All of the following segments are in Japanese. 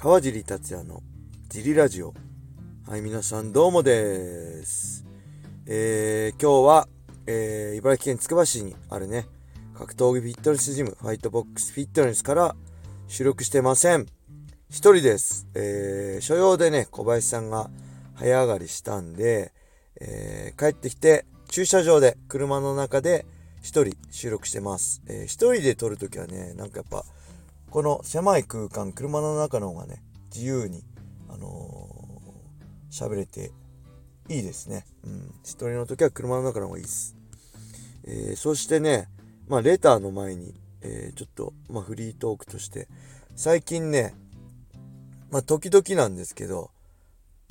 川尻達也のジリラジオ。はい、皆さんどうもです。えー、今日は、えー、茨城県つくば市にあるね、格闘技フィットネスジム、ファイトボックスフィットネスから収録してません。一人です。えー、所用でね、小林さんが早上がりしたんで、えー、帰ってきて、駐車場で、車の中で一人収録してます。えー、一人で撮るときはね、なんかやっぱ、この狭い空間、車の中の方がね、自由に、あのー、喋れていいですね。うん。一人の時は車の中の方がいいです。えー、そしてね、まあ、レターの前に、えー、ちょっと、まあ、フリートークとして、最近ね、まあ、時々なんですけど、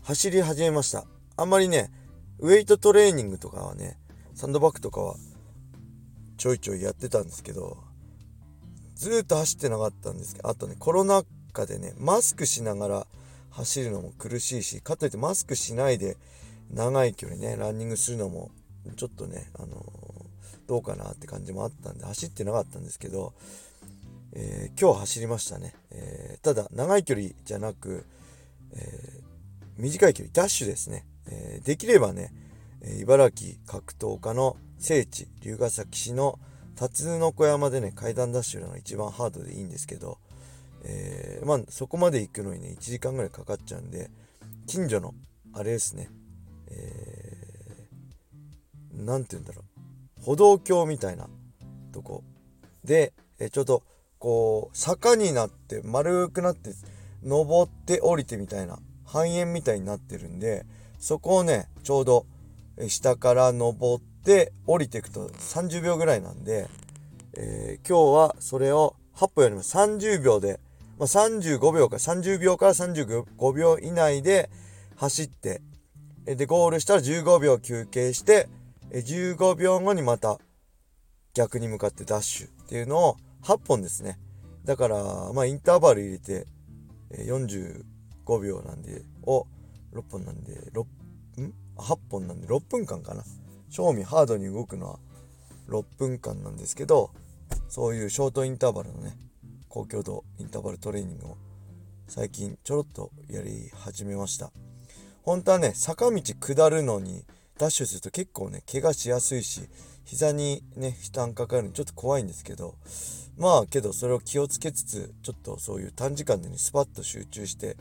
走り始めました。あんまりね、ウェイトトレーニングとかはね、サンドバッグとかは、ちょいちょいやってたんですけど、ずっと走ってなかったんですけど、あとね、コロナ禍でね、マスクしながら走るのも苦しいし、かといってマスクしないで長い距離ね、ランニングするのも、ちょっとね、あのー、どうかなって感じもあったんで、走ってなかったんですけど、えー、今日走りましたね。えー、ただ、長い距離じゃなく、え短い距離、ダッシュですね。えできればね、茨城格闘家の聖地、龍ヶ崎市の辰の小山でね、階段ダッシュの一番ハードでいいんですけど、えー、まあ、そこまで行くのにね、1時間ぐらいかかっちゃうんで、近所の、あれですね、えー、て言うんだろう、歩道橋みたいなとこ。で、えー、ちょうど、こう、坂になって、丸くなって、登って降りてみたいな、半円みたいになってるんで、そこをね、ちょうど、下から登って、で降りていくと30秒ぐらいなんで、えー、今日はそれを8歩やります。30秒で、まあ、35秒か30秒から35秒以内で走ってでゴールしたら15秒休憩して15秒後にまた逆に向かってダッシュっていうのを8本ですね。だからまあインターバル入れて45秒なんでを6本なんで6ん？8本なんで6分間かな。正味ハードに動くのは6分間なんですけどそういうショートインターバルのね高強度インターバルトレーニングを最近ちょろっとやり始めました。本当はね坂道下るのにダッシュすると結構ね怪我しやすいし膝にね負担かかるのちょっと怖いんですけどまあけどそれを気をつけつつちょっとそういう短時間でねスパッと集中して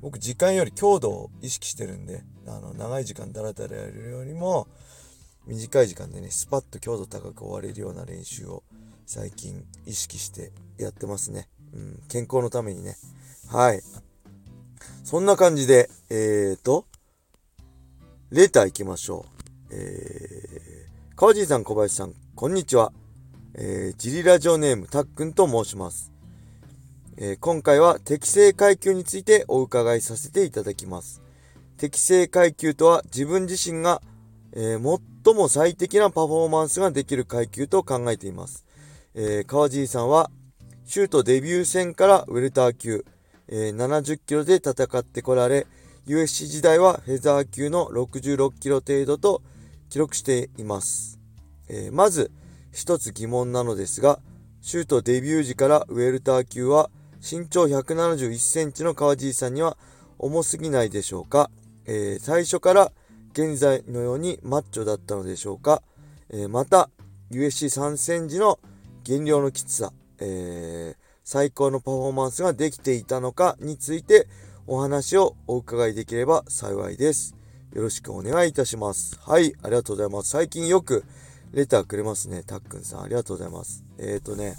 僕時間より強度を意識してるんであの長い時間ダラダラやるよりも短い時間でね、スパッと強度高く終われるような練習を最近意識してやってますね。うん、健康のためにね。はい。そんな感じで、えーと、レター行きましょう。えー、川尻さん、小林さん、こんにちは。えー、ジリラジオネーム、たっくんと申します。えー、今回は適正階級についてお伺いさせていただきます。適正階級とは自分自身がえー、最も最適なパフォーマンスができる階級と考えています。えー、川尻さんは、シュートデビュー戦からウェルター級、えー、70キロで戦ってこられ、USC 時代はフェザー級の66キロ程度と記録しています。えー、まず、一つ疑問なのですが、シュートデビュー時からウェルター級は身長171センチの川尻さんには重すぎないでしょうか、えー、最初から現在のようにマッチョだったのでしょうか、えー、また USC 戦時の減量のきつさ、えー、最高のパフォーマンスができていたのかについてお話をお伺いできれば幸いです。よろしくお願いいたします。はい、ありがとうございます。最近よくレターくれますね。たっくんさん、ありがとうございます。えっ、ー、とね、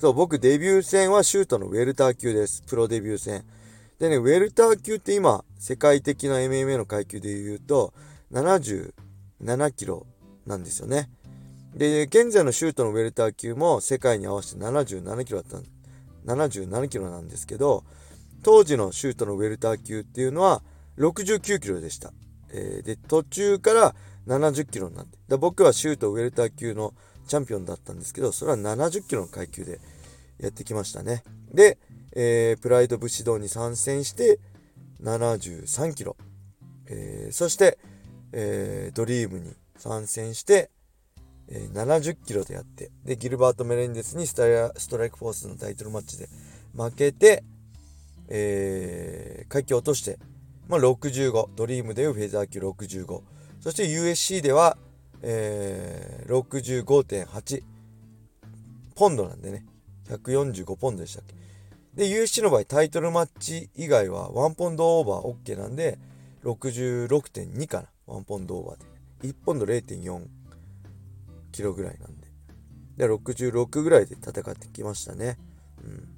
そう、僕デビュー戦はシュートのウェルター級です。プロデビュー戦。でね、ウェルター級って今、世界的な MMA の階級で言うと、77キロなんですよね。で、現在のシュートのウェルター級も世界に合わせて77キロだった、77キロなんですけど、当時のシュートのウェルター級っていうのは69キロでした。えー、で、途中から70キロになって。で僕はシュートウェルター級のチャンピオンだったんですけど、それは70キロの階級でやってきましたね。で、えー、プライド武士道に参戦して73キロ、えー、そして、えー、ドリームに参戦して、えー、70キロでやってでギルバート・メレンデスにストライクフォースのタイトルマッチで負けてえー、階級落として、まあ、65ドリームでいうフェザー級65そして USC では、えー、65.8ポンドなんでね。145ポンドでしたっけ。で USC の場合タイトルマッチ以外は1ポンドオーバー OK なんで66.2かな。1ポンドオーバーで。1ポンド0.4キロぐらいなんで。で66ぐらいで戦ってきましたね。うん。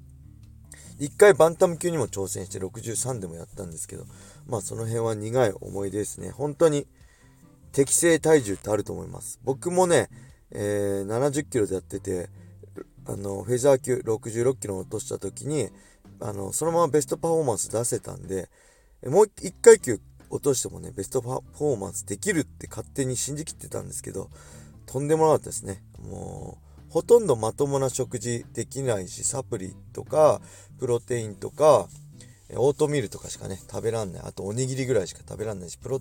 1回バンタム級にも挑戦して63でもやったんですけどまあその辺は苦い思い出ですね。本当に適正体重ってあると思います。僕もね、えー、70キロでやっててあのフェザー級66キロ落とした時にあのそのままベストパフォーマンス出せたんでもう1回級落としてもねベストパフォーマンスできるって勝手に信じきってたんですけどとんでもなかったですね。もうほとんどまともな食事できないしサプリとかプロテインとかオートミールとかしかね食べらんない。あとおにぎりぐらいしか食べらんないしプロ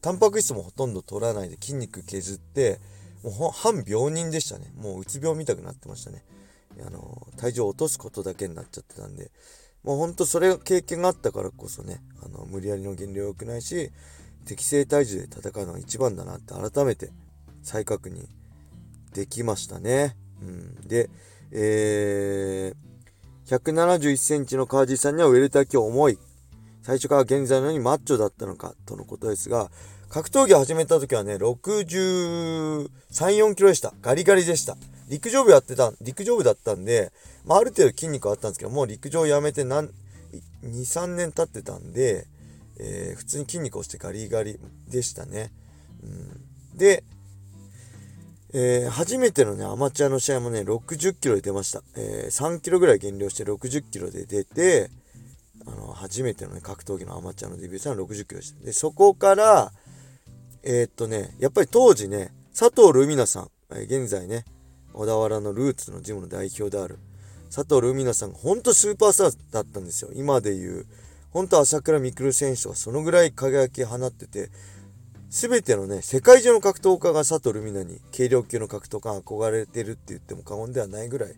タンパク質もほとんど取らないで筋肉削ってもう半病人でしたね。もううつ病みたくなってましたね。あの体重を落とすことだけになっちゃってたんでもうほんとそれが経験があったからこそねあの無理やりの減量良くないし適正体重で戦うのが一番だなって改めて再確認できましたね。うん、で、えー、171センチの川地さんにはウェルター級重い。最初から現在のようにマッチョだったのかとのことですが、格闘技を始めた時はね、63、4キロでした。ガリガリでした。陸上部やってた、陸上部だったんで、まあ、ある程度筋肉あったんですけど、もう陸上やめて何、2、3年経ってたんで、えー、普通に筋肉をしてガリガリでしたね。うん、で、えー、初めてのね、アマチュアの試合もね、60キロで出ました。えー、3キロぐらい減量して60キロで出て、あの、初めてのね、格闘技のアマチュアのデビューしたのは60キロでした。で、そこから、えー、っとね、やっぱり当時ね、佐藤ルミナさん、え現在ね、小田原のルーツのジムの代表である佐藤ルミナさんが本当スーパースターだったんですよ。今で言う、本当朝倉未来選手とかそのぐらい輝き放ってて、全てのね、世界中の格闘家が佐藤ルミナに軽量級の格闘家が憧れてるって言っても過言ではないぐらい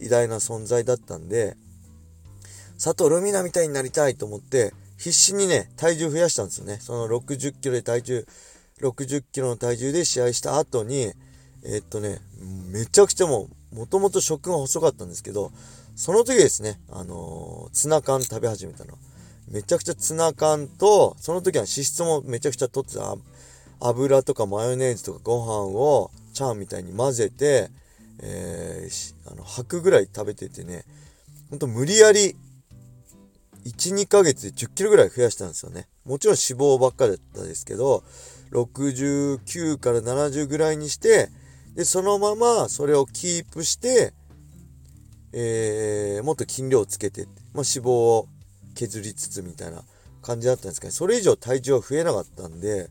偉大な存在だったんで、佐藤ルミナみたいになりたいと思って、必死にね、体重増やしたんですよね。その60キロで体重、60キロの体重で試合した後に、えー、っとね、めちゃくちゃもう、もともと食が細かったんですけど、その時ですね、あのー、ツナ缶食べ始めたの。めちゃくちゃツナ缶と、その時は脂質もめちゃくちゃ取ってた、油とかマヨネーズとかご飯をチャーみたいに混ぜて、えー、あの、吐くぐらい食べててね、ほんと無理やり、1、2ヶ月で10キロぐらい増やしたんですよね。もちろん脂肪ばっかだったですけど、69から70ぐらいにして、で、そのままそれをキープして、えー、もっと筋量をつけて、まあ、脂肪を削りつつみたいな感じだったんですけど、それ以上体重は増えなかったんで、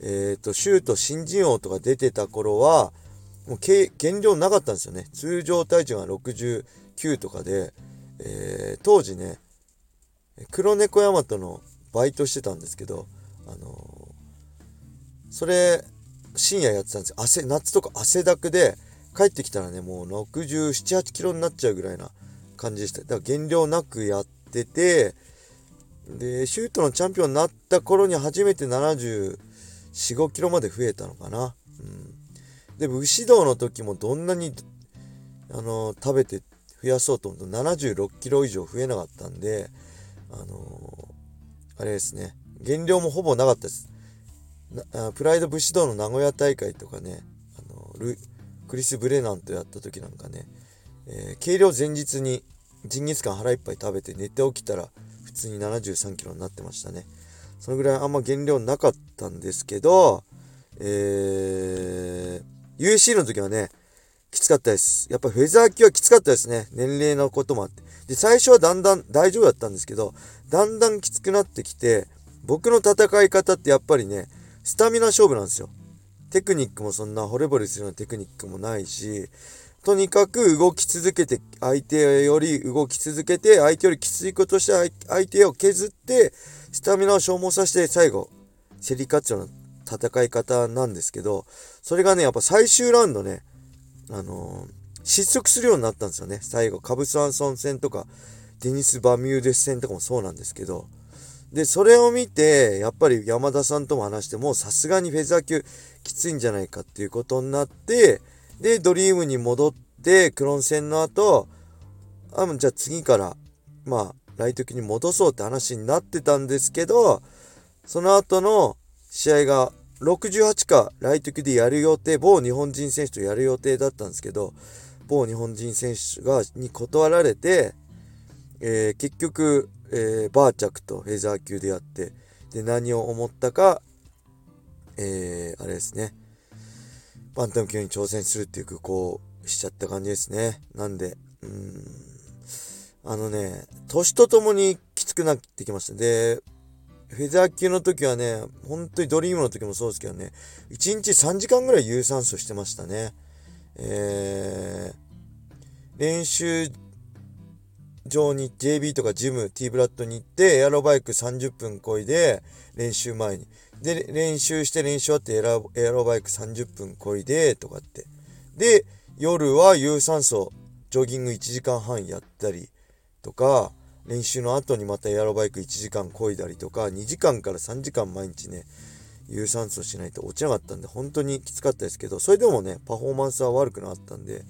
えっ、ー、と、シュート新人王とか出てた頃は、もう減量なかったんですよね。通常体重が69とかで、えー、当時ね、黒猫ヤマトのバイトしてたんですけど、あのー、それ、深夜やってたんですよ。汗、夏とか汗だくで、帰ってきたらね、もう67、8キロになっちゃうぐらいな感じでした。だから減量なくやってて、で、シュートのチャンピオンになった頃に初めて74、5キロまで増えたのかな。うん。で、武士道の時もどんなに、あの、食べて増やそうと思うと76キロ以上増えなかったんで、あのあれですね、減量もほぼなかったです。プライド武士道の名古屋大会とかね、あのクリス・ブレナンとやった時なんかね、えー、計量前日にジンギスカン腹いっぱい食べて寝て起きたら普通に73キロになってましたね。そのぐらいあんま減量なかったんですけど、えー、USC の時はね、きつかったです。やっぱフェザー級はきつかったですね。年齢のこともあって。で、最初はだんだん大丈夫だったんですけど、だんだんきつくなってきて、僕の戦い方ってやっぱりね、スタミナ勝負なんですよ。テクニックもそんな惚れ惚れするようなテクニックもないし、とにかく動き続けて、相手より動き続けて、相手よりきついことして相手を削って、スタミナを消耗させて最後、競り勝つような戦い方なんですけど、それがね、やっぱ最終ラウンドね、あのー、失速するようになったんですよね。最後、カブスワンソン戦とか、デニス・バミューデス戦とかもそうなんですけど、で、それを見て、やっぱり山田さんとも話しても、さすがにフェザー級きついんじゃないかっていうことになって、で、ドリームに戻って、クロン戦の後、あ、じゃあ次から、まあ、ライト級に戻そうって話になってたんですけど、その後の試合が68かライト級でやる予定、某日本人選手とやる予定だったんですけど、某日本人選手がに断られて、えー、結局、えー、バーチャクとフェザー級でやって、で、何を思ったか、えー、あれですね、バンタム級に挑戦するっていう、こう、しちゃった感じですね。なんで、うん、あのね、年とともにきつくなってきました。で、フェザー級の時はね、本当にドリームの時もそうですけどね、1日3時間ぐらい有酸素してましたね。えー、練習場に JB とかジム、T ブラッドに行って、エアロバイク30分こいで、練習前に。で、練習して練習終わってエラエアロバイク30分こいで、とかって。で、夜は有酸素、ジョギング1時間半やったりとか、練習の後にまたエアロバイク1時間こいだりとか、2時間から3時間毎日ね、有酸素しないと落ちなかったんで、本当にきつかったですけど、それでもね、パフォーマンスは悪くなかったんで、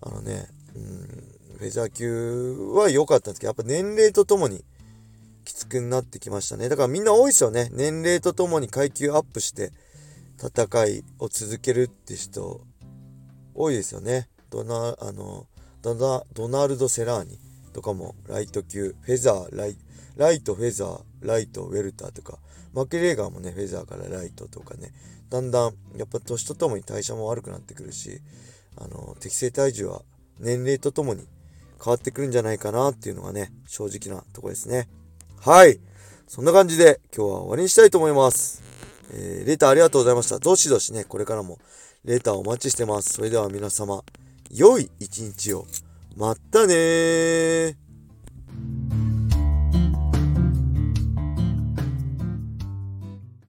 あのね、うん、フェザー級は良かったんですけど、やっぱ年齢とともにきつくなってきましたね。だからみんな多いですよね。年齢とともに階級アップして戦いを続けるって人多いですよね。ドナ、あの、ドナドナルド・セラーニとかもライト級、フェザー、ライライト、フェザー、ライト、ウェルターとか、マクレーガーもね、フェザーからライトとかね、だんだんやっぱ年とともに代謝も悪くなってくるし、あの、適正体重は年齢とともに変わってくるんじゃないかなっていうのがね、正直なとこですね。はい。そんな感じで今日は終わりにしたいと思います。えー、レターありがとうございました。どしどしね、これからもレターお待ちしてます。それでは皆様、良い一日を。またねー。